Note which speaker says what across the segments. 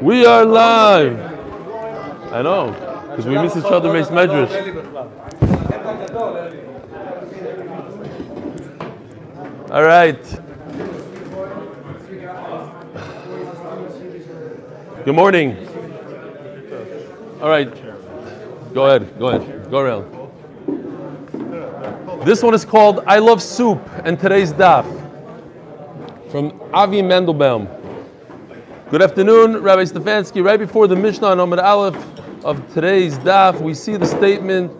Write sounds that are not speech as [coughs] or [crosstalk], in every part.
Speaker 1: We are live. I know, because we miss each other, Mace Medrash. All right. Good morning. All right. Go ahead. Go ahead. Go around. This one is called I Love Soup and today's daf from Avi Mandelbaum. Good afternoon, Rabbi Stefanski. Right before the Mishnah on Amud Aleph of today's daf, we see the statement,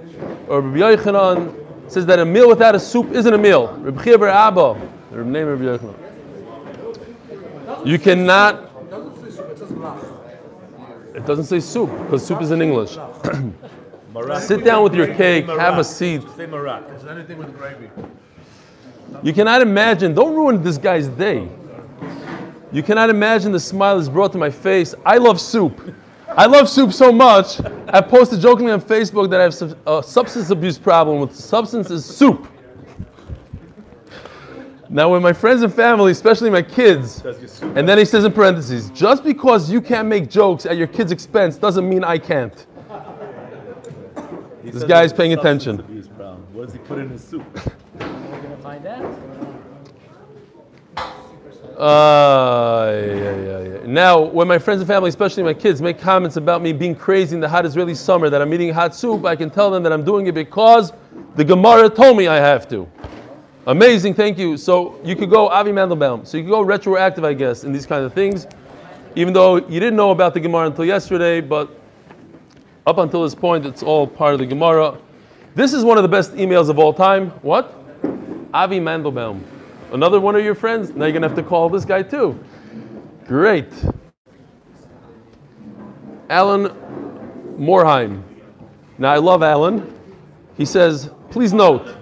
Speaker 1: or Rabbi Yochanan says that a meal without a soup isn't a meal. Rabbi Chia bar Abba, the name of Rabbi Yochanan. You cannot. It doesn't say soup because soup is in English. Sit down with your cake, have a seat.
Speaker 2: Say marak.
Speaker 3: Is anything with gravy?
Speaker 1: You cannot imagine, don't ruin this guy's day. You cannot imagine the smile that's brought to my face. I love soup. I love soup so much. I posted jokingly on Facebook that I have a uh, substance abuse problem with substance is soup. Now, when my friends and family, especially my kids,
Speaker 2: Does your soup
Speaker 1: and then he says in parentheses, just because you can't make jokes at your kids' expense doesn't mean I can't.
Speaker 2: He
Speaker 1: This guy's paying attention.
Speaker 2: What does he put in his soup? [laughs]
Speaker 4: Find out.
Speaker 1: Uh, yeah, yeah, yeah. Now, when my friends and family, especially my kids, make comments about me being crazy in the hot Israeli summer that I'm eating hot soup, I can tell them that I'm doing it because the Gemara told me I have to. Amazing, thank you. So you could go Avi Mandelbaum. So you could go retroactive, I guess, in these kind of things, even though you didn't know about the Gemara until yesterday, but up until this point, it's all part of the Gemara. This is one of the best emails of all time. What? Avi Mandelbaum. Another one of your friends? Now you're going to have to call this guy too. Great. Alan Morheim. Now I love Alan. He says, please note.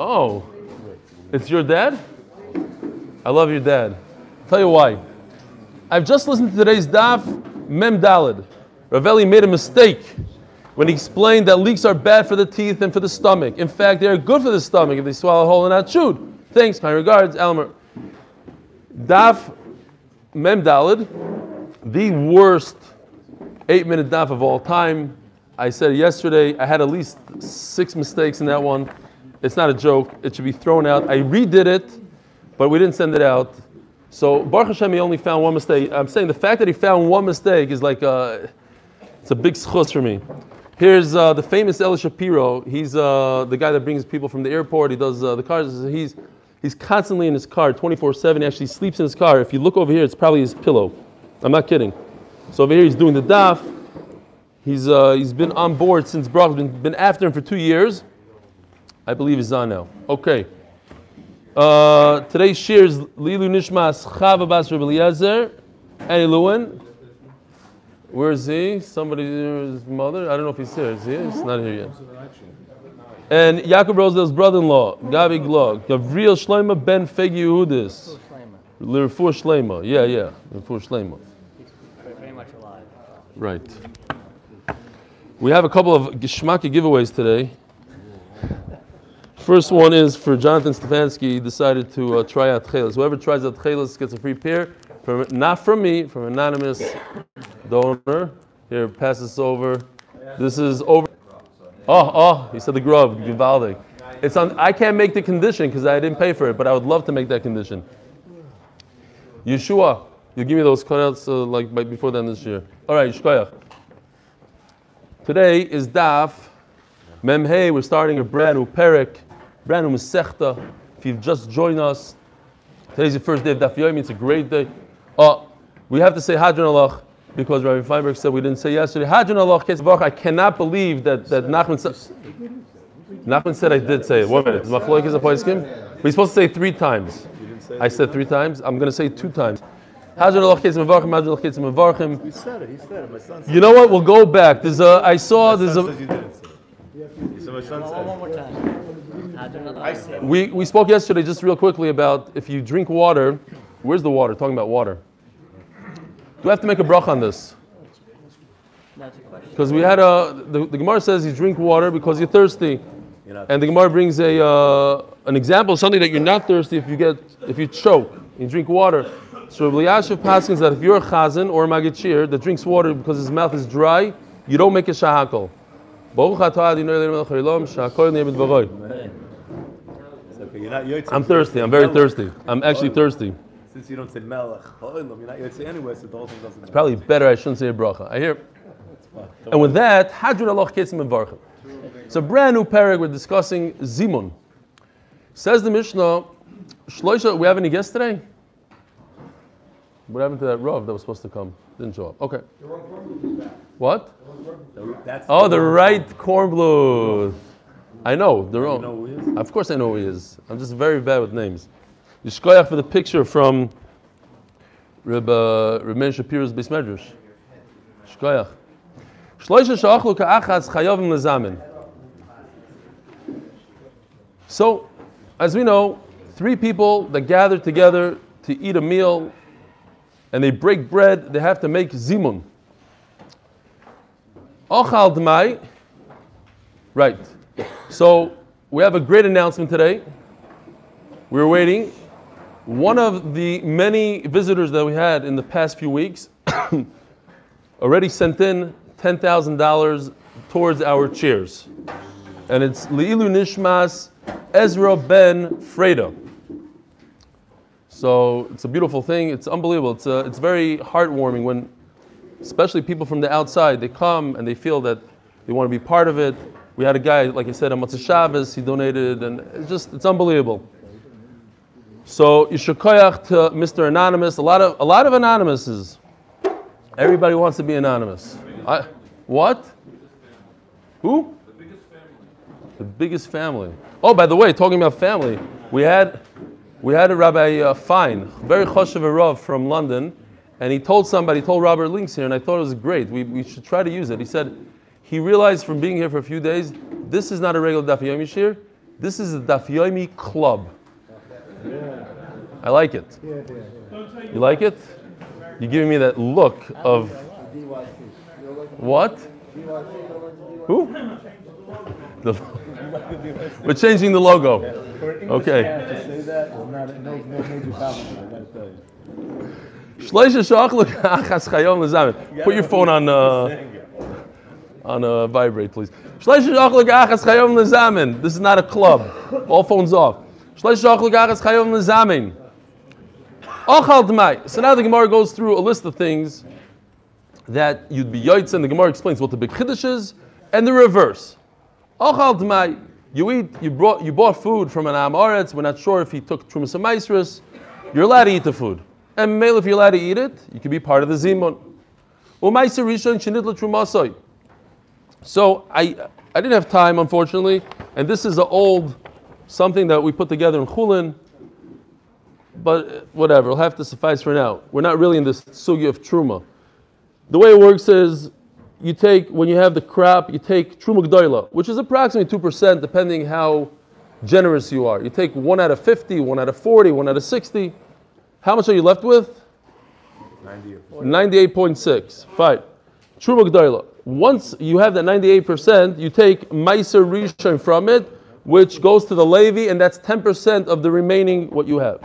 Speaker 1: Oh, it's your dad? I love your dad. tell you why. I've just listened to today's daf, Mem Dalid. Ravelli made a mistake when he explained that leeks are bad for the teeth and for the stomach. In fact, they are good for the stomach if they swallow whole and not chewed. Thanks, kind regards, Elmer. Daf Mem Dalid, the worst eight minute daf of all time. I said yesterday, I had at least six mistakes in that one. It's not a joke, it should be thrown out. I redid it, but we didn't send it out. So Baruch Hashem, he only found one mistake. I'm saying the fact that he found one mistake is like a, it's a big schus for me. Here's uh, the famous Eli Shapiro. He's uh, the guy that brings people from the airport. He does uh, the cars. He's he's constantly in his car, 24/7. He actually sleeps in his car. If you look over here, it's probably his pillow. I'm not kidding. So over here, he's doing the daf. He's uh, he's been on board since Brock. Been been after him for two years. I believe he's on now. Okay. Uh, today's shir is Lilu Nishmas Chava Bas Rebbe Eliezer, Annie Lewin. Where is he? Somebody's mother? I don't know if he's here. Is he? He's not here yet. And Yaakov Rosedale's brother-in-law, Gabi Glog, Gavriel Shleima ben Fegi Yehudis. Lirfu Shleima. Yeah, yeah. Lirfu Shleima.
Speaker 4: Very much alive.
Speaker 1: Right. We have a couple of Geshmaki giveaways today. First one is for Jonathan Stefanski. He decided to uh, try out Tchelis. Whoever tries out Tchelis gets a free pair. From, not from me, from anonymous donor. Here, pass this over. This is over. Oh, oh, he said the grub, Givaldic. It's on. I can't make the condition because I didn't pay for it, but I would love to make that condition. Yeshua, you give me those cutouts uh, like before the end of this year. All right, Shkoyach. Today is Daf Memhei. We're starting a brand new Perek, brand new Masechta. If you've just joined us, today's the first day of Daf Yomi. It's a great day. Oh, we have to say Hadran Alach because Rabbi Feinberg said we didn't say yesterday. Hadran Alach, Ketz Baruch. I cannot believe that that Nachman said. Nachman said I did say it. One minute. Is Machloik is a poiskim? We're supposed to say three times. I said three times. I'm going to say two times. Hadran Alach, Ketz Mevarchim, Hadran Alach, Ketz Mevarchim.
Speaker 2: He said it. He said it. My son said
Speaker 1: You know what? We'll go back. There's a. I saw.
Speaker 2: it.
Speaker 1: There's a.
Speaker 2: you didn't say it. Said my son
Speaker 4: One,
Speaker 2: said
Speaker 4: one more time.
Speaker 2: I said.
Speaker 1: We, we spoke yesterday just real quickly about if you drink water, where's the water? Talking about water. Do I have to make a brach on this?
Speaker 4: That's a question.
Speaker 1: Because we had a, the, the Gemara says you drink water because you're thirsty.
Speaker 2: You're
Speaker 1: And the Gemara brings a, uh, an example of something that you're not thirsty if you get if you choke, you drink water. So Rabbi Yashiv paskins that if you're a chazan or a magachir that drinks water because his mouth is dry, you don't make a shahakol. Baruch atah Adonai Eloheinu melech haolam, shehakol neh b'dvaroi.
Speaker 2: It's okay. You're not Yotzei.
Speaker 1: I'm thirsty. I'm very thirsty. I'm actually thirsty.
Speaker 2: Since you don't say Melech, Ha'olam, you're not Yotzei anyway, so the whole thing doesn't matter.
Speaker 1: Probably better I shouldn't say a bracha. I hear. And with that, Hadran Alach Ketzim Mevarchim. It's a brand new perek. We're discussing Zimun. Says the Mishnah, Shloisha, we have any guests today? What happened to that Rav that was supposed to come? Didn't show up. Okay. What?
Speaker 2: So That's
Speaker 1: Oh, the right corn blue. I know. The
Speaker 2: You
Speaker 1: wrong.
Speaker 2: know who he is?
Speaker 1: Of course I know who he is. I'm just very bad with names. Yishkoyach for the picture from Reb, uh, Shapiro's Beis Medrash. Shkoyach. Shloisha sha'achlu ka'achas chayovim lezamin. So, as we know, three people that gather together to eat a meal and they break bread, they have to make zimun. Ochal dmai. Right. So we have a great announcement today. We're waiting. One of the many visitors that we had in the past few weeks [coughs] already sent in $10,000 towards our chairs. And it's Leilu Nishmas Ezra Ben Freda. So it's a beautiful thing. It's unbelievable. It's, uh, it's very heartwarming when, especially people from the outside, they come and they feel that they want to be part of it. We had a guy, like I said, on Motzei Shabbos, he donated, and it's just, it's unbelievable. So Yishakoyach to Mr. Anonymous, a lot of, a lot of anonymouses. Everybody wants to be anonymous. I, what? Who? The biggest family. The biggest family. Oh, by the way, talking about family, we had we had a Rabbi uh, Fine, very choshev Rav from London, and he told somebody, he told Robert Links here, and I thought it was great. We, we should try to use it. He said he realized from being here for a few days, this is not a regular Daf Yomi shir, this is a Daf Yomi club. I like it. You like it? You're giving me that look of what? Who? [laughs] We're changing the logo. Okay. [laughs] Put your phone on uh, on uh, vibrate, please. This is not a club. All phones off. So now the Gemara goes through a list of things that you'd be yoitz, and the Gemara explains what the big chiddush is, and the reverse. Ochal dmai. You eat. You brought. You bought food from an amoretz. We're not sure if he took trumas and maestris. You're allowed to eat the food. And male, if you're allowed to eat it, you can be part of the zimun. So I I didn't have time, unfortunately, and this is an old something that we put together in Chulin. But whatever, it'll have to suffice for now. We're not really in this sugi of truma. The way it works is you take when you have the crop, you take truma gdoila, which is approximately two percent, depending how generous you are. You take one out of 50, one out of 40, one out of 60. How much are you left with? 98.6. Fine. Truma G'dayla. Once you have that 98%, you take Meiser Rishon from it, which goes to the Levi, and that's 10% of the remaining what you have.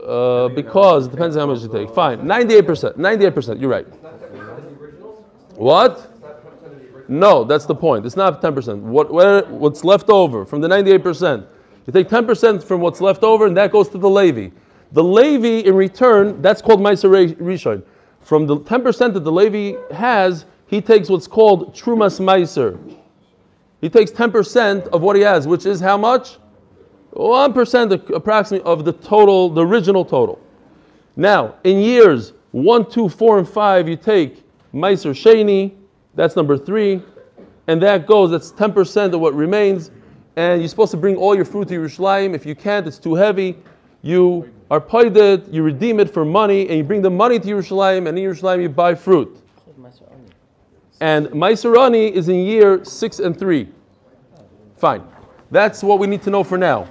Speaker 1: Uh, because it depends on how much you take. Fine. 98%. 98%. You're right. What? No, that's the point. It's not 10%. What, what's left over from the 98%? You take 10% from what's left over, and that goes to the Levi. The Levi, in return, that's called Meiser Rishon. From the 10% that the Levi has, he takes what's called Trumas Meiser. He takes 10% of what he has, which is how much? 1% approximately of the total, the original total. Now, in years 1, 2, 4, and 5, you take Meiser Sheni, that's number 3, and that goes, that's 10% of what remains, and you're supposed to bring all your fruit to Yerushalayim. If you can't, it's too heavy. You are paided, you redeem it for money, and you bring the money to Yerushalayim, and in Yerushalayim you buy fruit. And Maiserani is in year 6 and 3. Fine. That's what we need to know for now.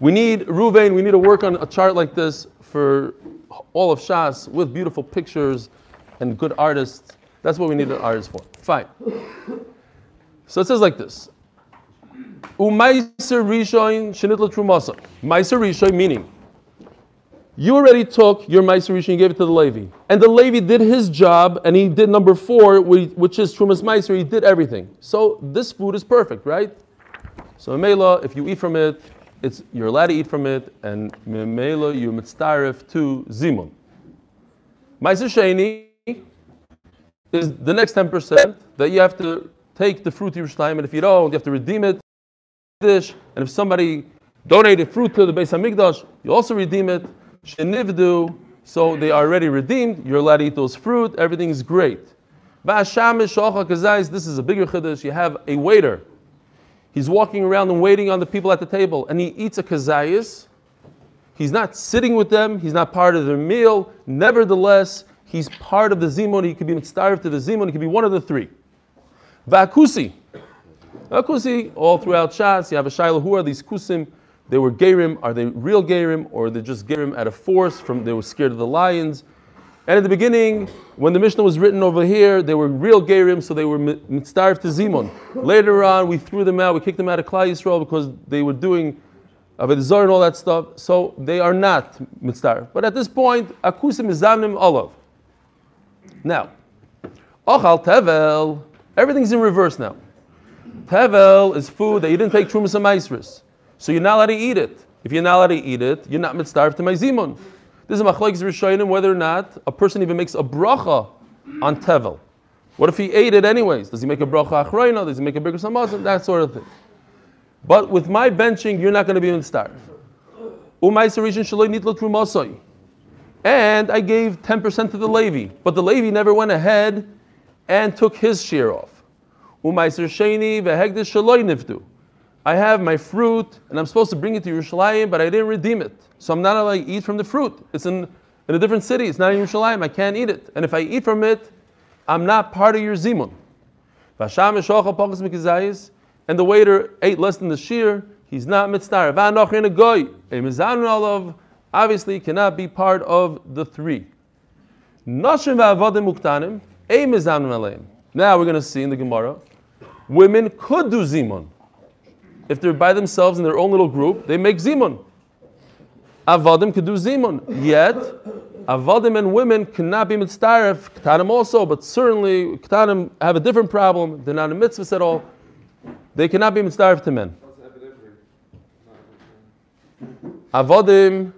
Speaker 1: We need Ruvain, we need to work on a chart like this for all of Shas with beautiful pictures and good artists. That's what we need an artist for. Fine. So it says like this. Umaiser Rishon Shinitla Trumasa. Maiser Rishon meaning you already took your Meiser Rishon you gave it to the Levi. And the Levi did his job and he did number four, which is Trumas Meiser. He did everything. So this food is perfect, right? So Mela, if you eat from it, it's, you're allowed to eat from it, and Mela, you mitzdarif to Zimun. Meiser is the next 10% that you have to take the fruit to Yerushalayim, and if you don't, you have to redeem it. And if somebody donated fruit to the Beis Hamikdash, you also redeem it. Shenivdu, so they are already redeemed. You're allowed to eat those fruit. Everything's great. This is a bigger chiddush. You have a waiter. He's walking around and waiting on the people at the table, and he eats a kazayis. He's not sitting with them. He's not part of their meal. Nevertheless, he's part of the zimon. He could be mitzvah to the zimon. He could be one of the three. Va'kusi. Va'kusi, all throughout Shas, you have a shaila. Who are these kusim? They were gerim. Are they real gerim, or they're just gerim at a force? From they were scared of the lions. And at the beginning, when the Mishnah was written over here, they were real gerim, so they were mitzvah to zimon. Later on, we threw them out. We kicked them out of Klal Yisrael because they were doing Avodah Zarah and all that stuff. So they are not mitzvah. But at this point, akusim is zamnim olav. Now, ochal tevel. Everything's in reverse now. Tevel is food that you didn't take trumas and maisris. So you're not allowed to eat it. If you're not allowed to eat it, you're not mitzvah to maizimun. This is machlekes rishonim whether or not a person even makes a bracha on tevel. What if he ate it anyways? Does he make a bracha achrayna? Does he make a Birkas Hamazon? That sort of thing. But with my benching, you're not going to be mitzvah. And I gave 10% to the Levi, but the Levi never went ahead and took his share off. I have my fruit and I'm supposed to bring it to Yerushalayim, but I didn't redeem it. So I'm not allowed to eat from the fruit. It's in, in a different city. It's not in Yerushalayim. I can't eat it. And if I eat from it, I'm not part of your zimun. And the waiter ate less than the shear. He's not mitzvah. Obviously, cannot be part of the three. Now we're going to see in the Gemara, women could do zimun if they're by themselves in their own little group, they make zimun. Avadim could do zimun. Yet, avadim and women cannot be mitzdaref. Ktanim also, but certainly ktanim have a different problem. They're not a mitzvah at all. They cannot be mitzdaref to men. Avadim,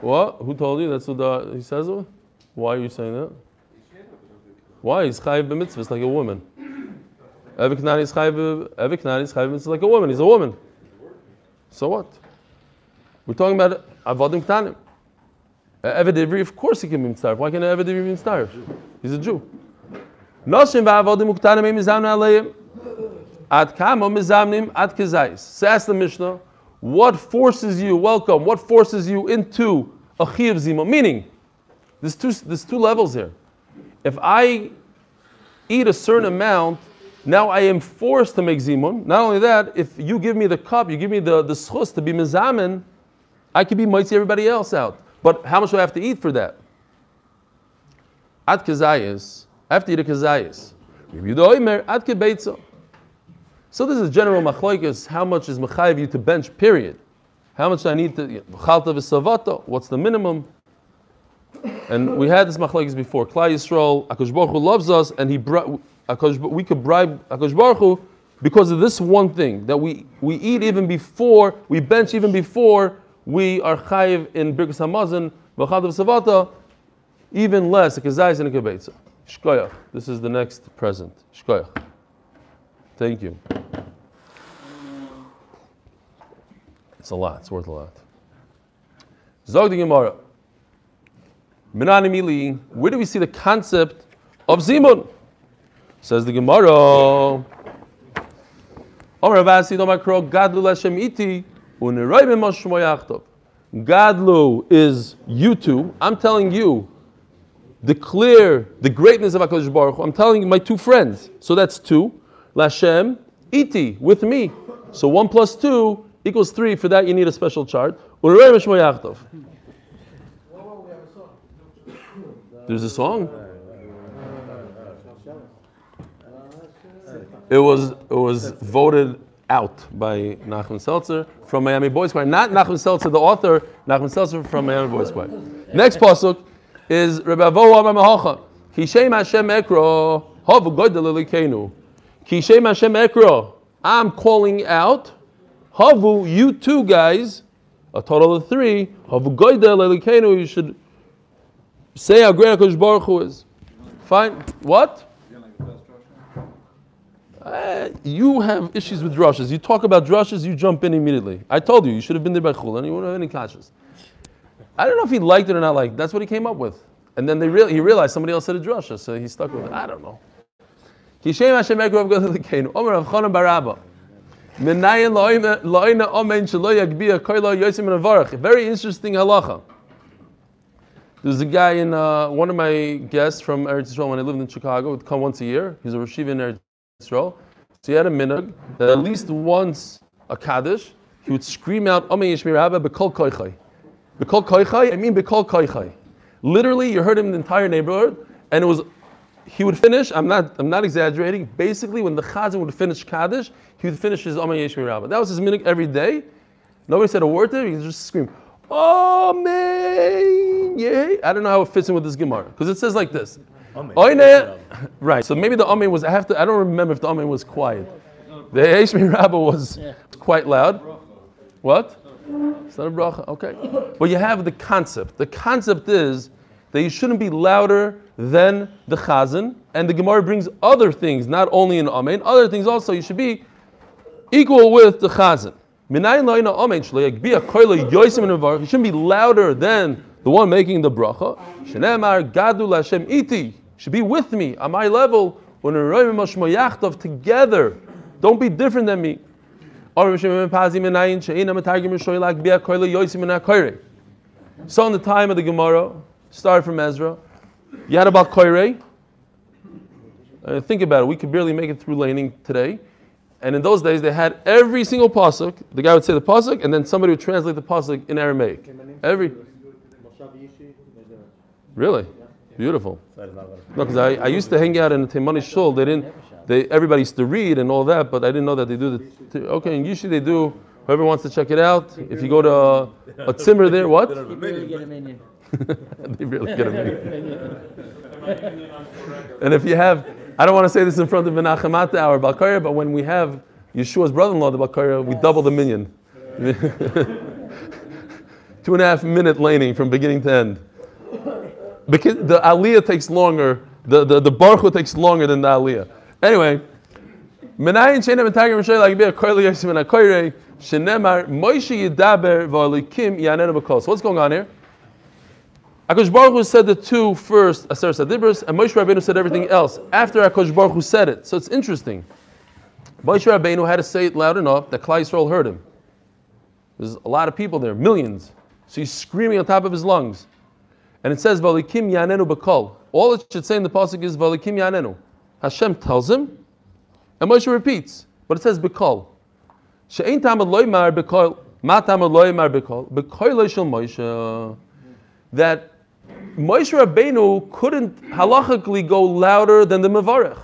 Speaker 1: what? Who told you? That's what the, he says. Why are you saying that? Why? He's chayiv b'mitzvah. It's like a woman. Every Knani is Knani is. It's like a woman. He's a woman. So what? We're talking about avodim ktanim. Eved Ivri, of course he can be mitzvah. Why can't Eved Ivri be mitzvah? He's a Jew. Noshim va'avodim ktanim em mizamna aleim. Ad kamo mizamnim ad kezayis. So ask the Mishnah, what forces you, welcome, what forces you into a chiyav zima? Meaning, there's two, there's two levels here. If I eat a certain amount, now I am forced to make zimun. Not only that, if you give me the cup, you give me the, the schus to be mizamin, I could be mighty everybody else out. But how much do I have to eat for that? Ad kazayis, I have to eat a kazayis. Ad kebeitzo. So this is general machloikas. How much is mechayiv you to bench? Period. How much do I need to chalta v'savato? What's the minimum? And we had this machloikas before. Klal Yisrael, Akash Baruch Hu loves us, and he brought we could bribe Akash Baruch Hu because of this one thing that we, we eat even before, we bench even before we are chayiv in Birkas Hamazon, V'chadav Savata, even less, kazayis and a kebetza. Shkoyach. This is the next present. Shkoyach. Thank you. It's a lot. It's worth a lot. Zog the Gemara. Minani Where do we see the concept of zimun? Says the Gemara. Gadlu is you two. I'm telling you, declare the greatness of HaKadosh Baruch Hu. I'm telling my two friends. So that's two. Lashem, iti, with me. So one plus two equals three. For that, you need a special chart. There's a song. It was it was voted out by Nachman Seltzer from Miami Boys Choir. Not Nachman Seltzer, the author, Nachman Seltzer from Miami Boys Choir. Next pasuk is Rebbe Avo Amar Mahocha. Kishem Hashem Ekro, Havu Goydel Elikenu. Kishem Hashem Ekro. I'm calling out. Havu, you two guys, a total of three. Havu Goydel Elikenu. You should say how great HaKadosh Baruch Hu is. Fine. What? Uh, you have issues with drushes. You talk about drushes, you jump in immediately. I told you, you should have been there by Chul, and you wouldn't have any clashes. I don't know if he liked it or not liked it. That's what he came up with. And then they real, he realized somebody else said a drusha, so he stuck with it. I don't know. Kishem Hashem Ekrov Gadol [laughs] Lekeinu. Omer Rav Chanan Barabba. Very interesting halacha. There's a guy in uh, one of my guests from Eretz Yisrael when I lived in Chicago would come once a year. He's a Rashiva in Eretz Yisrael. So he had a minhag that at least once a Kaddish, he would scream out, Omen Yishmir Abba Bekol Koichai. Bekol Koichai, I mean Bekol Koichai. Literally, you heard him in the entire neighborhood, and it was, he would finish, I'm not, I'm not exaggerating, basically when the Chazan would finish Kaddish, he would finish his Omen Yishmir Abba. That was his minhag every day. Nobody said a word to him, he just scream, Amen. Yay. I don't know how it fits in with this Gemara. Because it says like this. Oine, right. So maybe the Amen was I have to I don't remember if the Amen was quiet. The Heshmi Rabbah was quite loud. What? It's not a bracha. Okay. But you have the concept. The concept is that you shouldn't be louder than the chazan, and the Gemara brings other things, not only in Amen, other things also. You should be equal with the chazan. You shouldn't be louder than the one making the bracha. Shenemar iti. Should be with me on my level. Together, don't be different than me. So in the time of the Gemara, start from Ezra, you had about Koire. Uh, think about it. We could barely make it through laning today. And in those days, they had every single pasuk. The guy would say the pasuk, and then somebody would translate the pasuk in Aramaic. Every. Really, beautiful. No, because I, I used to hang out in the Taimani Shul. They didn't. They everybody used to read and all that, but I didn't know that they do the. Okay, and usually they do. Whoever wants to check it out, if you go to uh, a, a Timmer there, what?
Speaker 4: Really get a minyan.
Speaker 1: they really get a minyan. [laughs] and if you have, I don't want to say this in front of Menachem our Balkaya, but when we have Yeshua's brother-in-law, the Balkaya, we double the minyan. [laughs] Two and a half minute laning from beginning to end. Because the aliyah takes longer, the, the, the baruch takes longer than the aliyah. Anyway, Menayin shenem etagim r'shay like be a koili yosim and a koire shenemar Moshe yidaber v'alikim. So what's going on here? Akash Baruch Hu said the two first Aser Sadibros, and Moshe Rabbeinu said everything else after Akash Baruch Hu said it. So it's interesting. Moshe Rabbeinu had to say it loud enough that Klal Yisrael heard him. There's a lot of people there, millions. So he's screaming on top of his lungs. And it says, Valikim Yanenu Bakol. All it should say in the Pasuk is Valikim Yanenu. Hashem tells him, and Moshe repeats, but it says Bakol. She'ein tamad loymar Bakol. Ma tamad loymar Bakol. Bakol shel Moshe. That Moshe Rabbeinu couldn't halachically go louder than the Mevarech.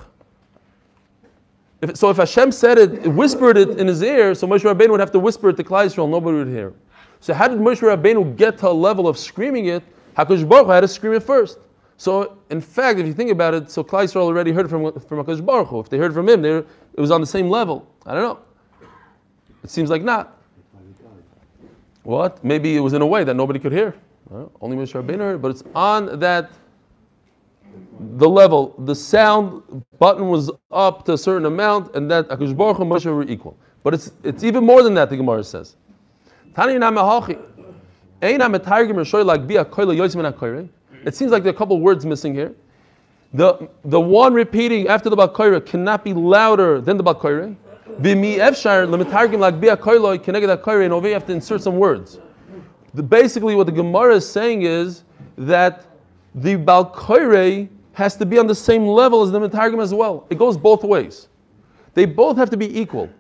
Speaker 1: If, so if Hashem said it, whispered it in his ear, so Moshe Rabbeinu would have to whisper it to Klal Yisrael, nobody would hear. So how did Moshe Rabbeinu get to a level of screaming it? HaKadosh Baruch Hu had to scream it first. So in fact, if you think about it, so Klal Yisrael already heard from, from HaKadosh Baruch Hu. If they heard from him, it was on the same level. I don't know. It seems like not. What? Maybe it was in a way that nobody could hear. Only Moshe Rabbeinu heard, but it's on that the level, the sound button was up to a certain amount, and that Akash Baruch and Moshe were equal. But it's it's even more than that. The Gemara says. It seems like there are a couple words missing here. The, the one repeating after the Balkoira cannot be louder than the Balkoira. And over you have to insert some words. The, basically, what the Gemara is saying is that the Balkoire has to be on the same level as the Metargim as well. It goes both ways. They both have to be equal.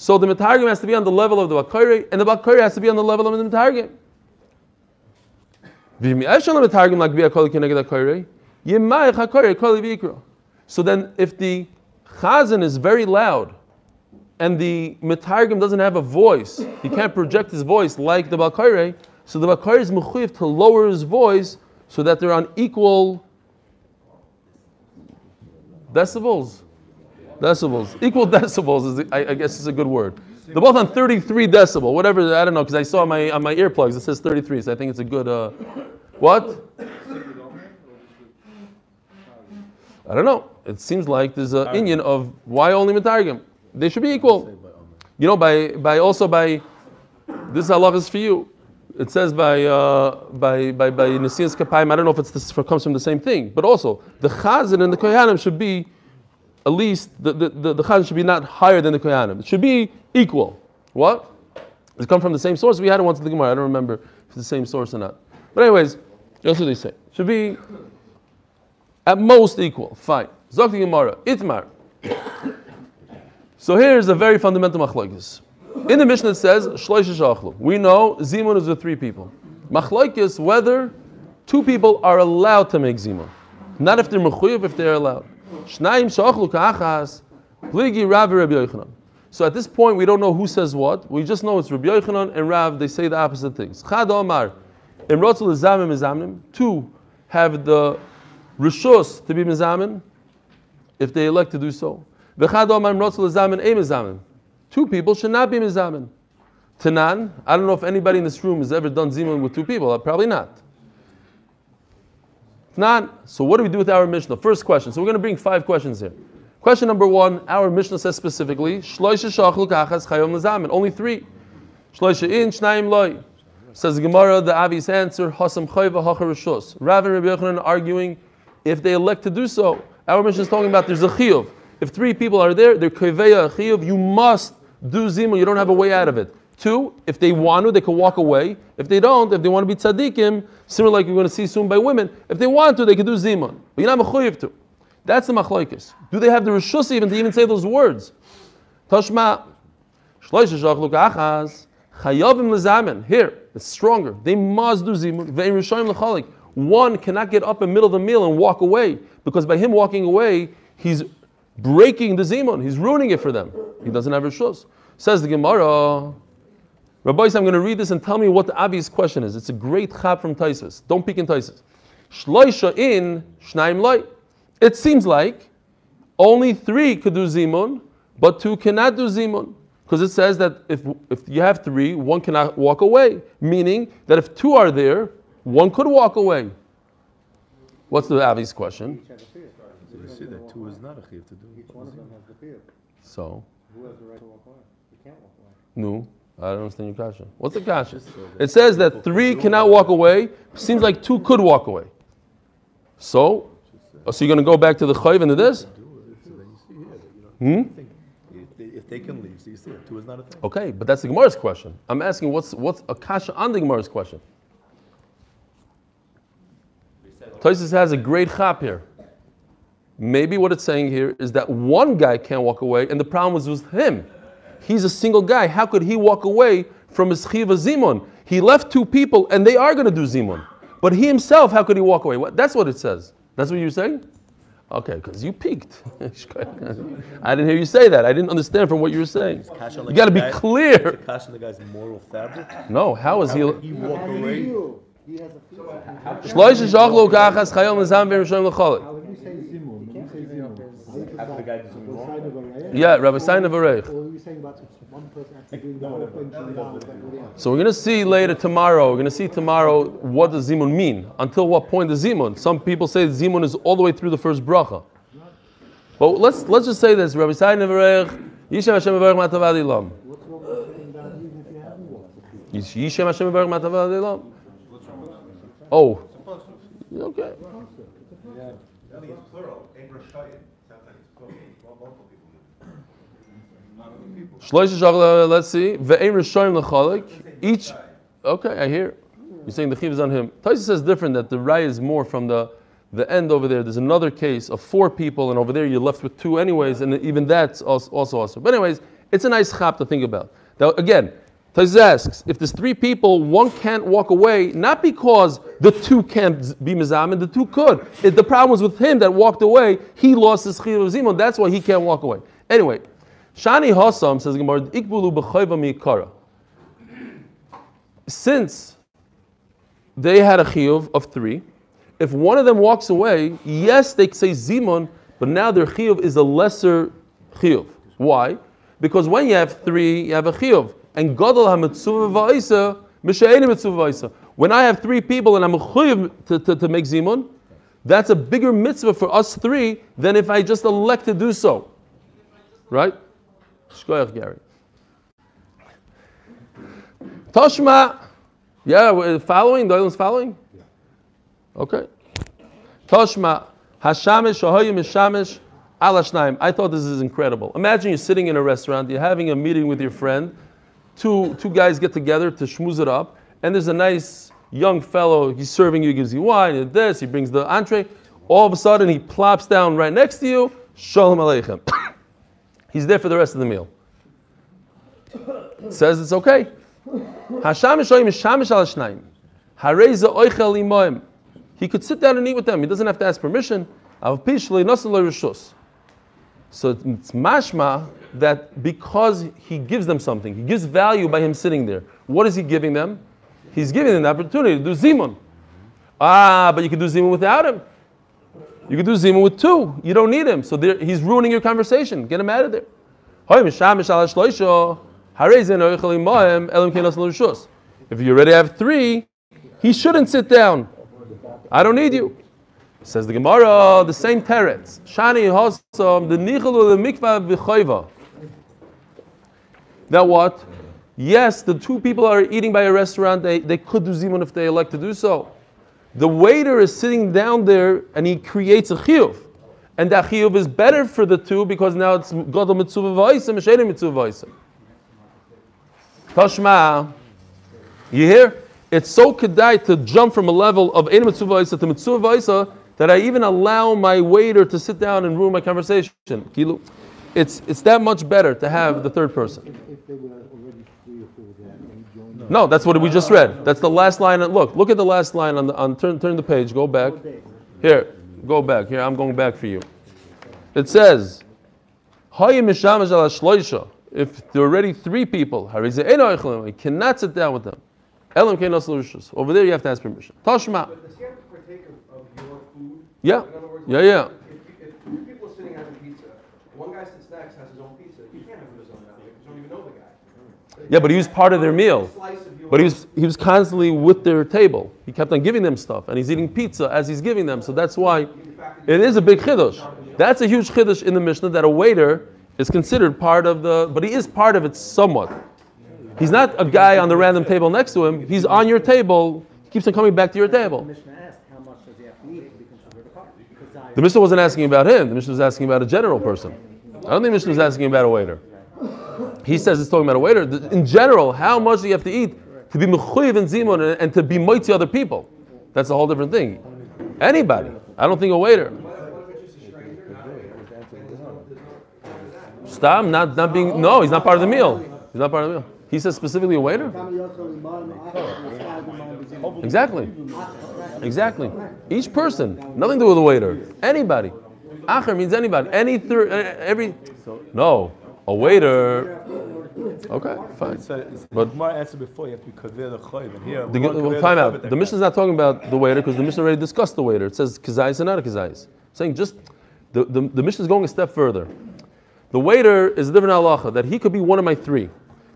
Speaker 1: So the Metargim has to be on the level of the Balkoire, and the Balkoire has to be on the level of the Metargim. So then, if the chazan is very loud, and the Metargim doesn't have a voice. He can't project his voice like the Balkaire. So the Balkaire is mechuyev to lower his voice so that they're on equal decibels. Decibels. Equal [laughs] decibels is, the- I, I guess, is a good word. They're both on 33 decibel, whatever. I don't know because I saw on my on my earplugs it says 33, so I think it's a good. Uh, what? I don't know. It seems like there's an Indian of why only Metargim. They should be equal. You know, by by also by this halach is for you. It says by uh, by by by Nesias Kapayim. I don't know if it's this comes from the same thing, but also the Chazan and the Kohanim should be at least the the, the, the should be not higher than the Kohanim. It should be equal. What? It come from the same source? We had it once in the Gemara. I don't remember if it's the same source or not. But anyways, that's what they say. Should be at most equal. Fine. Zokti Gemara. Itmar. So here's a very fundamental machlokes. In the Mishnah it says. We know zimun is with three people. Machlokes whether two people are allowed to make zimun, not if they're mechuyev, if they're allowed. Ka'achas pligi Rav Rabbi Yochanan. So at this point we don't know who says what. We just know it's Rabbi Yochanan and Rav. They say the opposite things. Chad Omar. Imrotzul zamim izamnim. Two have the rishus to be mizamin if they elect to do so. V'chad omar imrotzul mizamin ein mizamin. Two people should not be mizamin. Tanan, I don't know if anybody in this room has ever done zimun with two people. Uh, Probably not. Tanan. So what do we do with our Mishnah? First question. So we're going to bring five questions here. Question number one. Our Mishnah says specifically. Only three. Shloisha in, Gemara, the Avi's answer, Hasam. Rav and Rabbi Yochanan arguing if they elect to do so. Our Mishnah is talking about there's a chiyuv. If three people are there, they're kaveya chiyuv, you must do zimun, you don't have a way out of it. Two, if they want to, they can walk away. If they don't, if they want to be tzaddikim, similar like you're going to see soon by women, if they want to, they can do zimun. But you're not mechuyev to. That's the machlokes. Do they have the rishus even to even say those words? Tashma, shloisha shachlu kachas, chayavim lezamen. Here, it's stronger. They must do zimun. Ve'im rishayim lechalik. One cannot get up in the middle of the meal and walk away because by him walking away, he's breaking the zimun. He's ruining it for them. He doesn't have rishus. Says the Gemara. Rabbi, I'm going to read this and tell me what the Avi's question is. It's a great chab from Taisus. Don't peek in Taisus. Shloisha in, shnaim loy. It seems like only three could do zimun, but two cannot do zimun. Because it says that if, if you have three, one cannot walk away. Meaning that if two are there, one could walk away. What's the Avi's question?
Speaker 2: So you see that two is not a chiv to do.
Speaker 3: Each one of them has the fear.
Speaker 1: So,
Speaker 3: Who has the right to walk away? You can't walk away.
Speaker 1: no, I don't understand your kasha. What's the kasha? It says that three cannot walk away. Seems like two could walk away. So, oh, so you're going to go back to the chayv and to this? Hmm?
Speaker 2: If they, if they can leave, so you see it, two is not a thing.
Speaker 1: Okay, but that's the Gemara's question. I'm asking what's what's a kasha on the Gemara's question. Tosis has a great chap here. Maybe what it's saying here is that one guy can't walk away, and the problem was with him. He's a single guy. How could he walk away from his chiva zimun? He left two people, and they are going to do zimun. But he himself, how could he walk away? That's what it says. That's what you're saying? Okay, because you peaked. [laughs] I didn't hear you say that. I didn't understand from what you were saying. You got to be
Speaker 2: guy-
Speaker 1: clear. [laughs]
Speaker 2: Cash on the guy's moral fabric.
Speaker 1: No, how is he?
Speaker 2: How he walk away?
Speaker 3: Feel. He has a fear.
Speaker 1: Shloish shachlo kachas chayom lezam v'rishon l'cholik.
Speaker 2: How
Speaker 3: When you say zimun, when you say zimun,
Speaker 2: After the guy does something
Speaker 3: the
Speaker 2: wrong?
Speaker 3: sign of a raya?
Speaker 1: Yeah, Rabbi Sain of Areich.
Speaker 3: Or are you saying about one person actually doing the whole thing from down with everybody else?
Speaker 1: So we're going to see later tomorrow. We're going to see tomorrow what does zimun mean. Until what point is zimun? Some people say zimun is all the way through the first bracha. But let's let's just say this: Rabbosai Nevarech, Yishem Hashem Avarech Matavad Ilam.
Speaker 3: What's wrong with sitting down even if you haven't walked the feet?
Speaker 1: Yishem Hashem Avarech Matavad Ilam. Oh, okay.
Speaker 5: It's plural, Abra Shayim. Sounds like it's plural. Well, multiple people. Not many people.
Speaker 1: Shloish shachlo. Let's see. Ve'em rishoyim l'cholik. Each. Okay, I hear. You're saying the chiv is on him. Taisa says different that the ray is more from the the end over there. There's another case of four people, and over there you're left with two anyways, and even that's also also awesome. But anyways, it's a nice chap to think about. Now again, Taisa asks if there's three people, one can't walk away, not because the two can't be mizamin, the two could. It, the problem was with him that walked away. He lost his chiv of zimon. That's why he can't walk away. Anyway. Shani Hossam says Gemara, Ikbulu mi'ikara. Since they had a chiyuv of three, if one of them walks away, yes, they say zimun, but now their chiyuv is a lesser chiyuv. Why? Because when you have three, you have a chiyuv. And gadol ha-mitzvah va'isa, mishayeni mitzvah va'isa. When I have three people and I'm a chiyuv to, to, to make zimun, that's a bigger mitzvah for us three than if I just elect to do so. Right? Shkoyach Gary. Toshma. Yeah, we're following? Doylan's following? Okay. Toshma. Hashamish Shahoyim Mishamish Alashnaim. I thought this is incredible. Imagine you're sitting in a restaurant, you're having a meeting with your friend, two, two guys get together to schmooze it up, and there's a nice young fellow, he's serving you, he gives you wine, and this, he brings the entree. All of a sudden, he plops down right next to you, Shalom Aleichem. [laughs] he's there for the rest of the meal. Says it's okay. He could sit down and eat with them. He doesn't have to ask permission. So it's mashma that because he gives them something, he gives value by him sitting there. What is he giving them? He's giving them the opportunity to do zimun. Ah, but you can do zimun without him. You can do zimun with two. You don't need him. So he's ruining your conversation. Get him out of there. If you already have three, he shouldn't sit down. I don't need you. Says the Gemara, the same teretz. Shani hosam the nichelu the mikvah v'choiva. Now what? Yes, the two people are eating by a restaurant. They, they could do zimun if they elect to do so. The waiter is sitting down there and he creates a chiyuv. And that chiyuv is better for the two because now it's gadol mitzvah v'oisem, mishayim mitzvah v'oisem. Tashma, you hear? It's so kedai to jump from a level of ein mitzvah v'oisem to mitzvah v'oisem that I even allow my waiter to sit down and ruin my conversation. It's, it's that much better to have the third person.
Speaker 3: If they were already three or four there and he joined.
Speaker 1: No, that's what we just read. That's the last line. Look, look at the last line on the on turn turn the page. Go back. Here, go back. Here, I'm going back for you. It says, "Hayim mishamash shloisha." If there are already three people, harize eno eichelim, you cannot sit down with them. Elam kenos l'rishus. Over there, you have to ask permission. Tashma.
Speaker 5: Yeah, yeah, he have to partake of, of your food?
Speaker 1: Yeah,
Speaker 5: In other words,
Speaker 1: yeah, yeah.
Speaker 5: If, if two people are sitting having pizza, one guy sits next, has his own pizza, you can't have his own now, because you don't even know the guy.
Speaker 1: Yeah, but he was part of their meal.
Speaker 5: Slice of your-
Speaker 1: But he was he was constantly with their table. He kept on giving them stuff, and he's eating pizza as he's giving them. So that's why it is a big chiddush. That's a huge chiddush in the Mishnah that a waiter is considered part of the, but he is part of it somewhat. He's not a guy on the random table next to him. He's on your table. He keeps on coming back to your table.
Speaker 3: Mishnah asked, how much does he have to eat to be considered a part? Because I-
Speaker 1: The Mishnah wasn't asking about him. The Mishnah was asking about a general person. I don't think the Mishnah was asking about a waiter. He says it's talking about a waiter. In general, how much do you have to eat to be mechuyev and zimun and, to be moitzi other people? That's a whole different thing. Anybody. I don't think a waiter. Stop, not, not being, no, he's not part of the meal. He's not part of the meal. He says specifically a waiter? Exactly. Exactly. Each person, nothing to do with the waiter. Anybody. Acher means anybody. Any third, eh, every. No, a waiter. Okay, fine.
Speaker 2: But
Speaker 1: But-
Speaker 2: Gemara answered before you have to be kaver the choiv, and here
Speaker 1: The,
Speaker 2: we
Speaker 1: well, time out. The Mishnah is not talking about the waiter because the Mishnah already discussed the waiter. It says kazayis and not a kazayis. Saying just the, the, the Mishnah is going a step further. The waiter is a different halacha that he could be one of my three.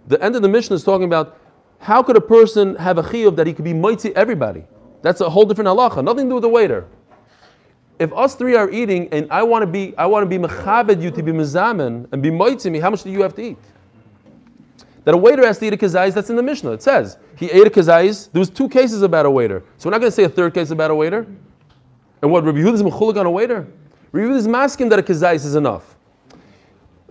Speaker 1: The end of the Mishnah is talking about how could a person have a chiyuv that he could be mighty everybody. That's a whole different halacha. Nothing to do with the waiter. If us three are eating and I want to be I want to be mechabed you to be mezamen and be me, how much do you have to eat? that a waiter has to eat a kazais, that's in the Mishnah. It says he ate a kazais. There was two cases about a waiter. So we're not going to say a third case about a waiter. And what Rabbi Yehuda is mechulik on a waiter? Rabbi Yehuda is masking that a kazais is enough.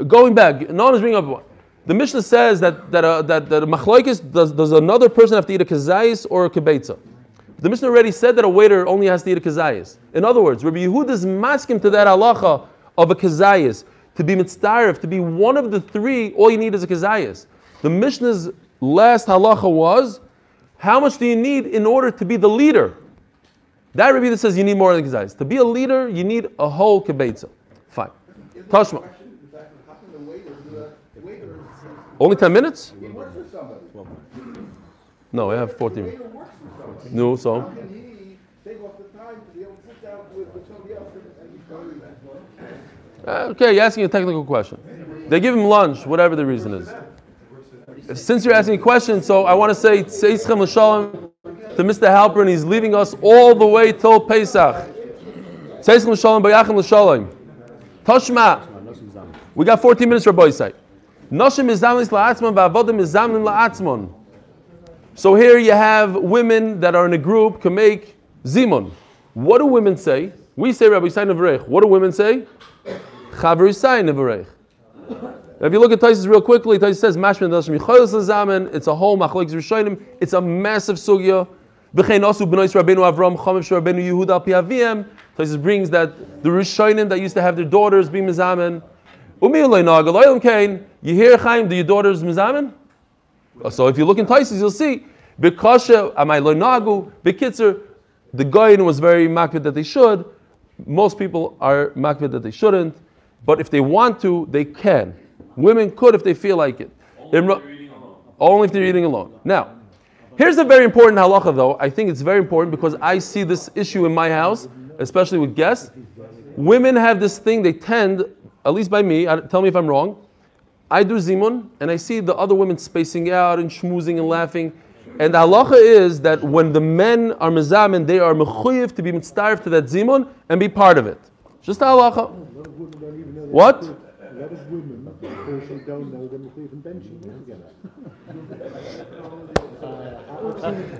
Speaker 1: Going back, no one is bringing up. The Mishnah says that that a, that, that a does, does another person have to eat a kazais or a kibetza? The Mishnah already said that a waiter only has to eat a kazayis. In other words, Rabbi Yehuda is masking to that halacha of a kazayis. To be mitzdarif, to be one of the three, all you need is a kazayis. The Mishnah's last halacha was, how much do you need in order to be the leader? That Rabbi Yehuda says you need more than kazayis. To be a leader, you need a whole kibetza. Fine. Tashma.
Speaker 5: Question, in fact, how can the waiter do that
Speaker 1: Only 10 minutes? No, I have 14. No, so?
Speaker 3: Can he take off the time to be able to sit down with, with somebody else and he's going
Speaker 1: Uh, Okay, you're asking a technical question. They give him lunch, whatever the reason is. Since you're asking a question, so I want to say L'Shalom to Mr. Halper, and he's leaving us all the way till Pesach. L'Shalom, Bayachim L'Shalom. Toshma. We got 14 minutes for Boisai. Noshim Mizamlis La'atzmon, Va'avodim Mizamlim La'atzmon. So here you have women that are in a group can make zimun. What do women say? We say Rabbosai Nevarech. What do women say? Chaver Yisai Nevarech. If you look at Taisus real quickly, Taisus says Mashmin Dashim Yichoyos Lazamen. It's a whole Machlokes Rishonim. It's a massive sugya. B'chein Osu B'nois Rabbeinu Avram Chamev Shor Rabbeinu Yehuda Al Pi Aviem. Taisus brings that the Rishonim that used to have their daughters be Mizamen. Umi Eloi Naga Loylam Kain. You hear Chaim? Do your daughters Mizamen? So if you look in Taisus, you'll see Bikasha Amai Lo Nagu Bikitzer. The Goyin was very makvid that they should. Most people are makvid that they shouldn't. But if they want to, they can. Women could if they feel like it. Imra- Only if they're eating alone. Now, here's a very important halacha, though. I think it's very important because I see this issue in my house, especially with guests. Women have this thing, they tend, at least by me, uh, tell me if I'm wrong. I do zimun, and I see the other women spacing out and schmoozing and laughing. And the halacha is that when the men are mezamin, they are mechuyev to be mitzdarif to that zimun and be part of it. Just the halacha. What?
Speaker 3: A lot of women, don't know them even benching together.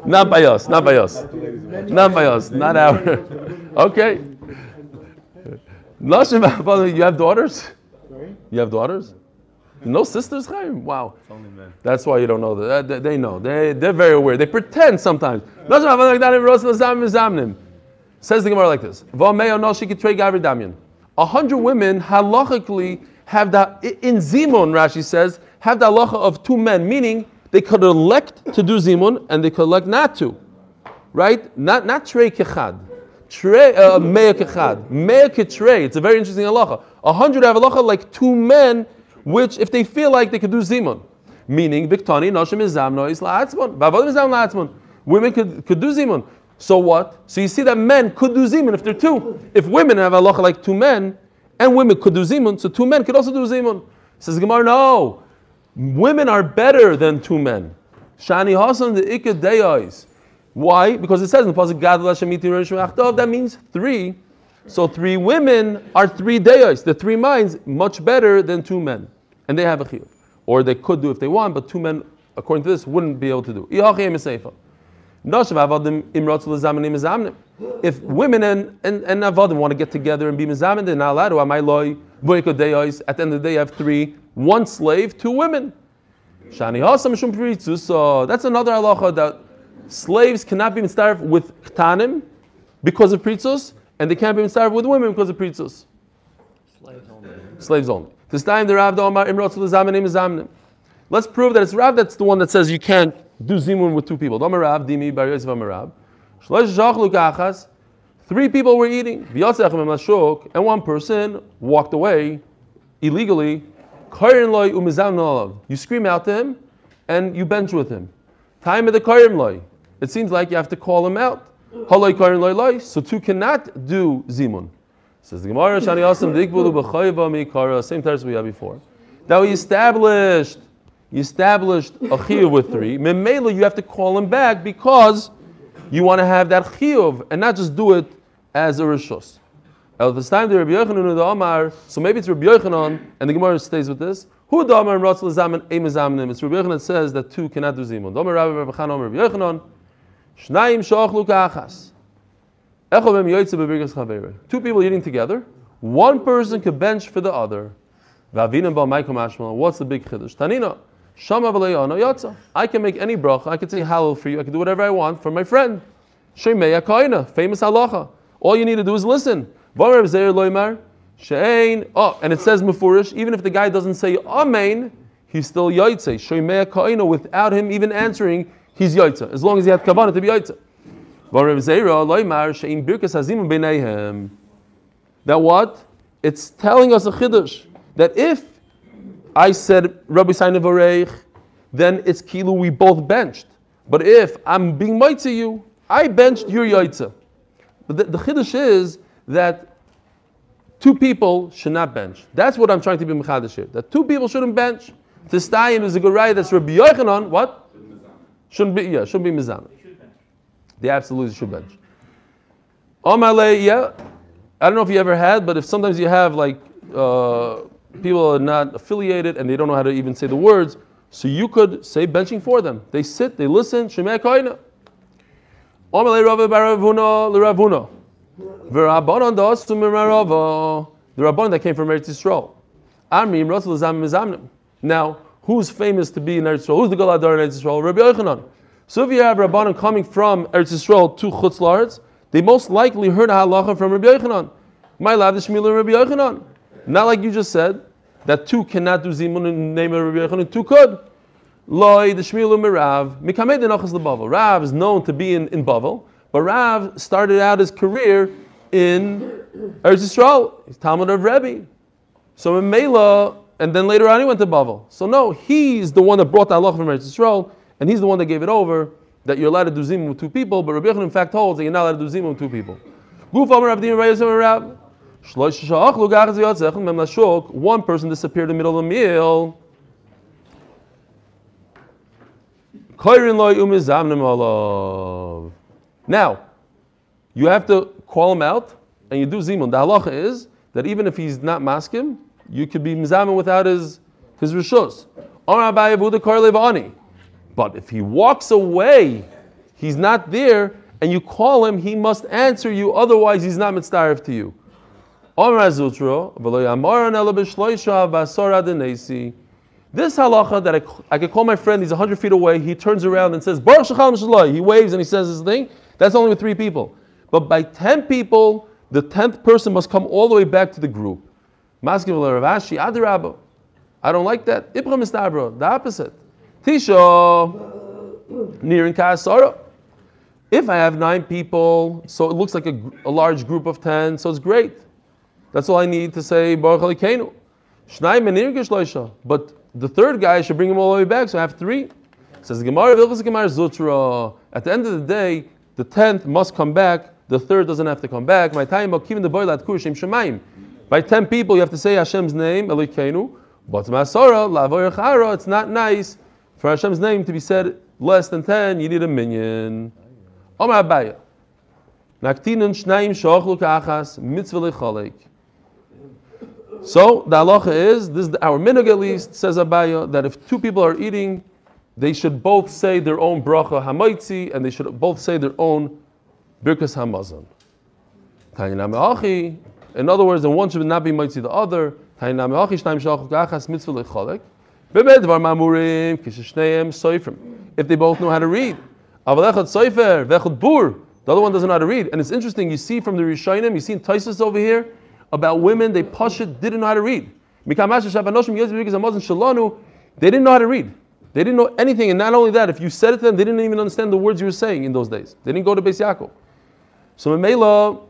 Speaker 1: Not by us, not by us. Not by us, not our. [laughs] okay. [laughs] You have daughters? You have daughters? No sisters, Chaim? Wow. That's why you don't know that. They, they know. They, they're very aware. They pretend sometimes. Nashim, Father, Gdanim, Rosh, Lazam, Mizamnim. Says the Gemara like this. V'ameo noshi kitrei gavri damyan. A hundred women halachically have that, in Zimun, Rashi says, have the halacha of two men, meaning they could elect to do Zimun and they could elect not to. Right? Not, not trei kechad. Trei, uh, mea kechad. Mea ketrei. It's a very interesting halacha. A hundred have halacha like two men, which if they feel like they could do Zimun. Meaning, Viktani, Noshim is Zamno, is La'atzmon. Bavod is La'atzmon. Women could, could do Zimun. So what? So you see that men could do zimun if they're two. If women have halacha like two men, and women could do zimun, so two men could also do zimun. Says Gemara, no. Women are better than two men. Shani Hasan the Ikka. Why? Because it says in the pasuk Achtov, that means three. So three women are three Deyais. The three minds much better than two men, and they have a chiyuv. Or they could do if they want, but two men, according to this, wouldn't be able to do. If women and, and, and Avadim want to get together and be Mizamin, they're not allowed to. At the end of the day, you have three one slave, two women. That's another halacha that slaves cannot be mitzvah with ktanim because of pritzus, and they can't be mitzvah with women because of pritzus.
Speaker 4: Slaves only.
Speaker 1: Slaves only. This time the Rav Omar Imrot Zamanim Zamnim. Let's prove that it's Rav that's the one that says you can't do zimun with two people. Domar Rav Dimi Bar Yosef Amar Rav. Shlosh Shach Lukachas. Three people were eating. V'yotzech Mem Lashuk, and one person walked away illegally. Kairin loy umizam nolav. You scream out to him, and you bench with him. Time of the kairim loy. It seems like you have to call him out. So two cannot do zimun. Says the Gemara, Shani Mikara, same text we had before. That we established, you established a chiyuv with three. Memela, you have to call him back because you want to have that chiyuv and not just do it as a rishos. At this time, the Rabbi Yochanan the Amar, so maybe it's Rabbi Yochanan, and the Gemara stays with this. Who the Amar and Ratzal Mezamnim? It's Rabbi Yochanan says that two cannot do zimun. Domer Rabbi Rabbi Chan Omer Rabbi Yochanan, Shnayim Shochlu Kachas. Two people eating together. One person could bench for the other. What's the big chiddush? Tanina. Shama yatsa. I can make any bracha. I can say halal for you. I can do whatever I want for my friend. Shemei Kaina, famous halacha. All you need to do is listen. Oh, and it says mufurish. Even if the guy doesn't say amen, he's still yaitse. Shemei Kaina. Without him even answering, he's yaitse. As long as he had kavanah to be yaitse. That what? It's telling us a chiddush that if I said Rabbosai Nevarech, then it's kilu we both benched. But if I'm being might to you, I benched your yaitza. But the, the chiddush is that two people should not bench. That's what I'm trying to be mechadish here. That two people shouldn't bench. Tistayim is a good right. That's Rabbi Yochanan. What? Shouldn't be. Yeah, shouldn't be mizana. They absolutely should bench. Omale, yeah. I don't know if you ever had, but if sometimes you have like uh, people are not affiliated and they don't know how to even say the words, so you could say benching for them. They sit, they listen. Shemei koina. Omale Rava Baravuna Liravuna. V'Rabbanon da'asu mimarava. The Rabbanon that came from Eretz Yisrael. Amrim Rasul Zam Mizamnim. Now, who's famous to be in Eretz Yisrael? Who's the Galadar in Eretz Yisrael? Rabbi Yochanan. So if you have Rabbanon coming from Eretz Yisrael to Chutz La'aretz, they most likely heard a halacha from Rabbi Yochanan. My lad is Shmuel Rabbi Yochanan. Not like you just said, that two cannot do zimun in the name of Rabbi Yochanan, two could. Loi, the Shmuel and Rav, Mikamei de Nachas Bavel. Rav is known to be in, in Bavel, but Rav started out his career in Eretz Yisrael. He's Talmud of Rebbe. So in Mela, and then later on he went to Bavel. So no, he's the one that brought the halacha from Eretz Yisrael, and he's the one that gave it over that you're allowed to do zimun with two people, but Rabbi Yochanan in fact holds that you're not allowed to do zimun with two people. One person disappeared in the middle of the meal. Now, you have to call him out, and you do zimun. The halacha is that even if he's not maskim, you could be mizamin without his his Levani. But if he walks away, he's not there, and you call him, he must answer you, otherwise he's not mitzvah to you. This halacha that I, I could call my friend, he's 100 feet away, he turns around and says. He waves and he says his thing. That's only with three people. But by 10 people, the 10th person must come all the way back to the group. Maskim Rav Ashi, Adirabba. I don't like that. Ibra Mistabra, the opposite. Tisha, near in. If I have nine people, so it looks like a, a, large group of ten, so it's great. That's all I need to say Baruch Alikenu. But the third guy should bring him all the way back, so I have three. Says the Gemara, Zutra. At the end of the day, the tenth must come back. The third doesn't have to come back. My time, even the boy lat kurshem shemaim. By ten people, you have to say Hashem's name, Elikenu. But it's not nice for Hashem's name to be said less than 10, you need a minyan. Omar Abaye. Naktinun shnaim shochlu kachas mitzvah lecholek. So the halacha is, this is our minog at least, says Abaye, that if two people are eating, they should both say their own bracha hamaitzi, and they should both say their own birkas hamazon. In other words, the one should not be mitzvah the other. If they both know how to read. The other one doesn't know how to read. And it's interesting, you see from the Rishonim, you see in Taisus over here, about women, they pashut didn't know how to read. They didn't know how to read. They didn't know anything. And not only that, if you said it to them, they didn't even understand the words you were saying in those days. They didn't go to Beis Yaakov. So Memela,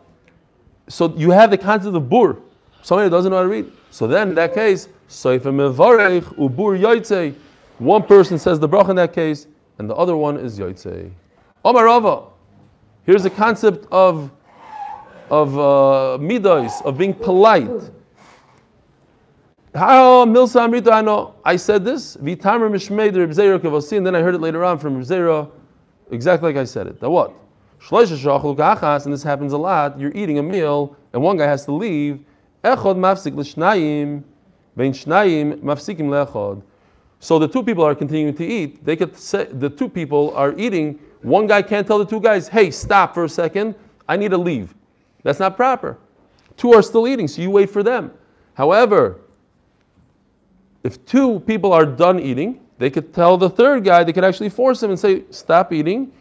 Speaker 1: so you have the concept of bur, somebody who doesn't know how to read. So then, in that case, ubur One person says the bracha in that case, and the other one is yotzei. Omarava. Here's the concept of of uh, midos, of being polite. I said this. And then I heard it later on from Reb exactly like I said it. That what? And this happens a lot. You're eating a meal, and one guy has to leave, Echod mafsik vein mafsikim le'echod. So the two people are continuing to eat. They could say the two people are eating. One guy can't tell the two guys, "Hey, stop for a second. I need to leave." That's not proper. Two are still eating, so you wait for them. However, if two people are done eating, they could tell the third guy. They could actually force him and say, "Stop eating."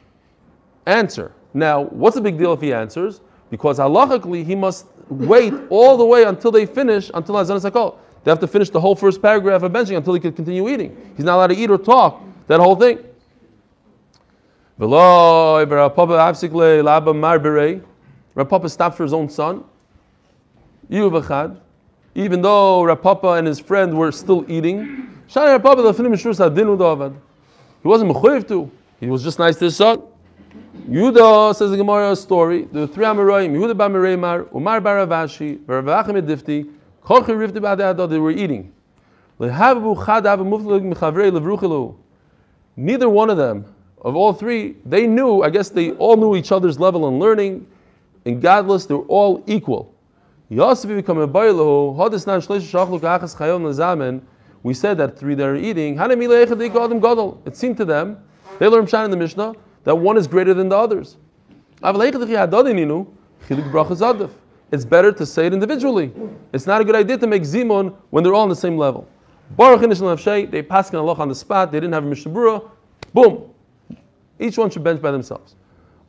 Speaker 1: Answer. Now, what's the big deal if he answers? Because halachically, he must wait all the way until they finish, until Hazan Sakal. They have to finish the whole first paragraph of benching until he can continue eating. He's not allowed to eat or talk, that whole thing. Rav Papa stopped for his own son. Even though Rav Papa and his friend were still eating. Rav Papa. He wasn't mechuyev to. He was just nice to his son. Yehuda says the Gemara story. The three Amoraim, Yehuda bar Umar bar Rav Ashi, Ravachim Edifti, Kochi Rifti Ba'adado, they were eating. Neither one of them, of all three, they knew, I guess they all knew each other's level in learning. In godless, they were all equal. We said that three that are eating. It seemed to them, they learned Shan in the Mishnah, that one is greater than the others. It's better to say it individually. It's not a good idea to make zimun when they're all on the same level. They pass Allah on the spot, they didn't have a Mishnah Berurah. Boom. Each one should bench by themselves.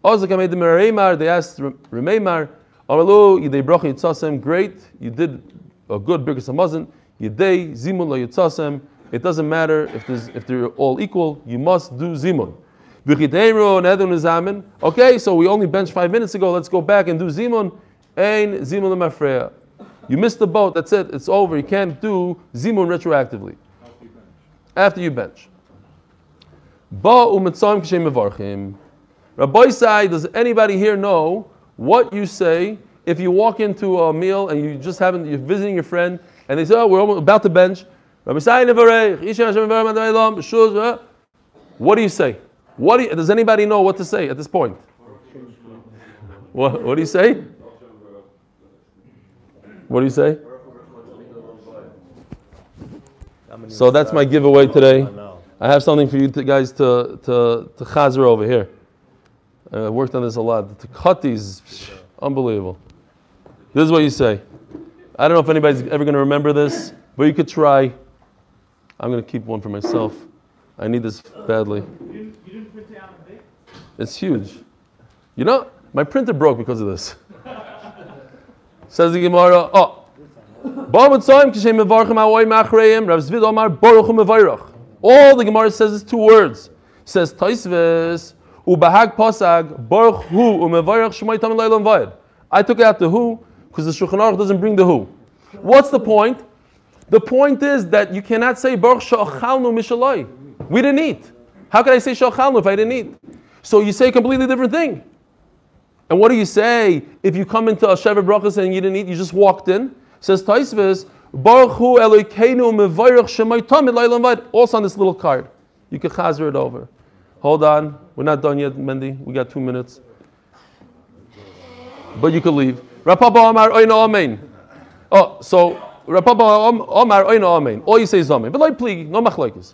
Speaker 1: They asked Remeimar, Yidei great, you did a good Birkas Hamazon, Yidei Zimun. It doesn't matter if, if they're all equal, you must do Zimun. Okay, so we only benched five minutes ago. Let's go back and do zimun. Ein zimun lemafreya. You missed the boat. That's it. It's over. You can't do zimun retroactively. After you bench. Ba umetzam kishem mevarchim. Rabbosai, does anybody here know what you say if you walk into a meal and you just haven't, you're visiting your friend and they say, oh, we're about to bench. Rabbosai uh, What do you say? What do you, does anybody know what to say at this point? What, what do you say? What do you say? So that's my giveaway today. I have something for you to, guys to to to chazer over here. Uh, I worked on this a lot. To cut these, unbelievable. This is what you say. I don't know if anybody's ever going to remember this, but you could try. I'm going to keep one for myself. I need this badly. It's huge. You know, my printer broke because of this. [laughs] Says the Gemara, oh. All the Gemara says is two words. It says Taisves ubahag pasag baruch hu umevarach shmai tam leilam vayed. I took out the who because the Shulchan Aruch doesn't bring the who. What's the point? The point is that you cannot say baruch sha'achalnu mishalai. We didn't eat. How could I say sha'achalnu if I didn't eat? So you say a completely different thing. And what do you say if you come into a Shevet Brachas and you didn't eat, you just walked in? says Taisvis, Baruch Hu Elokeinu Mevayrach Shemay Tamid Leilam Also on this little card. You can chazer it over. Hold on. We're not done yet, Mendy. We got two minutes. But you could leave. Rav Papa Omar Oina Amen. Oh, so Rav Papa Omar Oina Amen. All you say is Amen. But like please, no machlokes.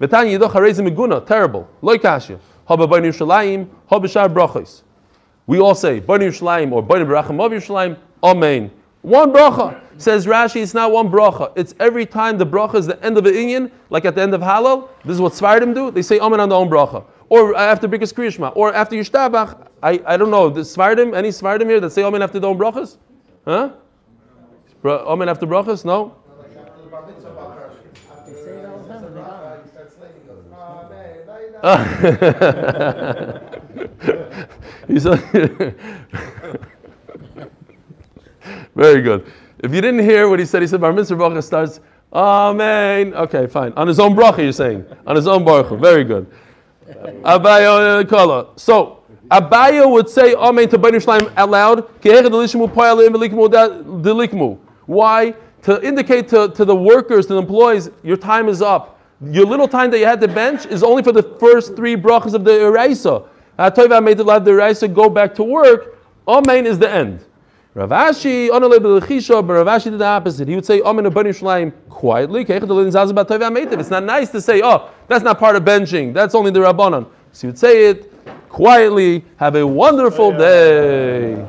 Speaker 1: V'tanya yidoch harezim meguna, terrible. Loy kashya. Haba b'nei Yerushalayim, haba shar brachos. We all say, b'nei Yerushalayim or b'nei Berachim of Yerushalayim, Amen. One bracha. Says Rashi, it's not one bracha. It's every time the bracha is the end of the Inyan, like at the end of Halal. This is what Svardim do. They say Amen on their own bracha. Or after Birkas Kriyashma. Or after Yishtabach. I, I don't know. The Svardim, any Svardim here that say Amen after their own brachas? Huh? Amen after brachas? No? [laughs] he said, [laughs] Very good. If you didn't hear what he said, he said, Bar Mitzvah Bracha starts, Amen. Okay, fine. On his own bracha, you're saying. On his own bracha. Very good. Abaye uh, Kala. So, Abaye would say Amen to Bani Shlaim out loud. Why? To indicate to, to the workers, to the employees, your time is up. Your little time that you had to bench is only for the first three brachas of the Eraisa. I made the lad the Eraisa go back to work. Amen is the end. Rav Ashi, but Rav Ashi did the opposite. He would say Amen Abani Shlaim quietly. It's not nice to say, oh, that's not part of benching. That's only the Rabbanon. So he would say it quietly. Have a wonderful oh, day.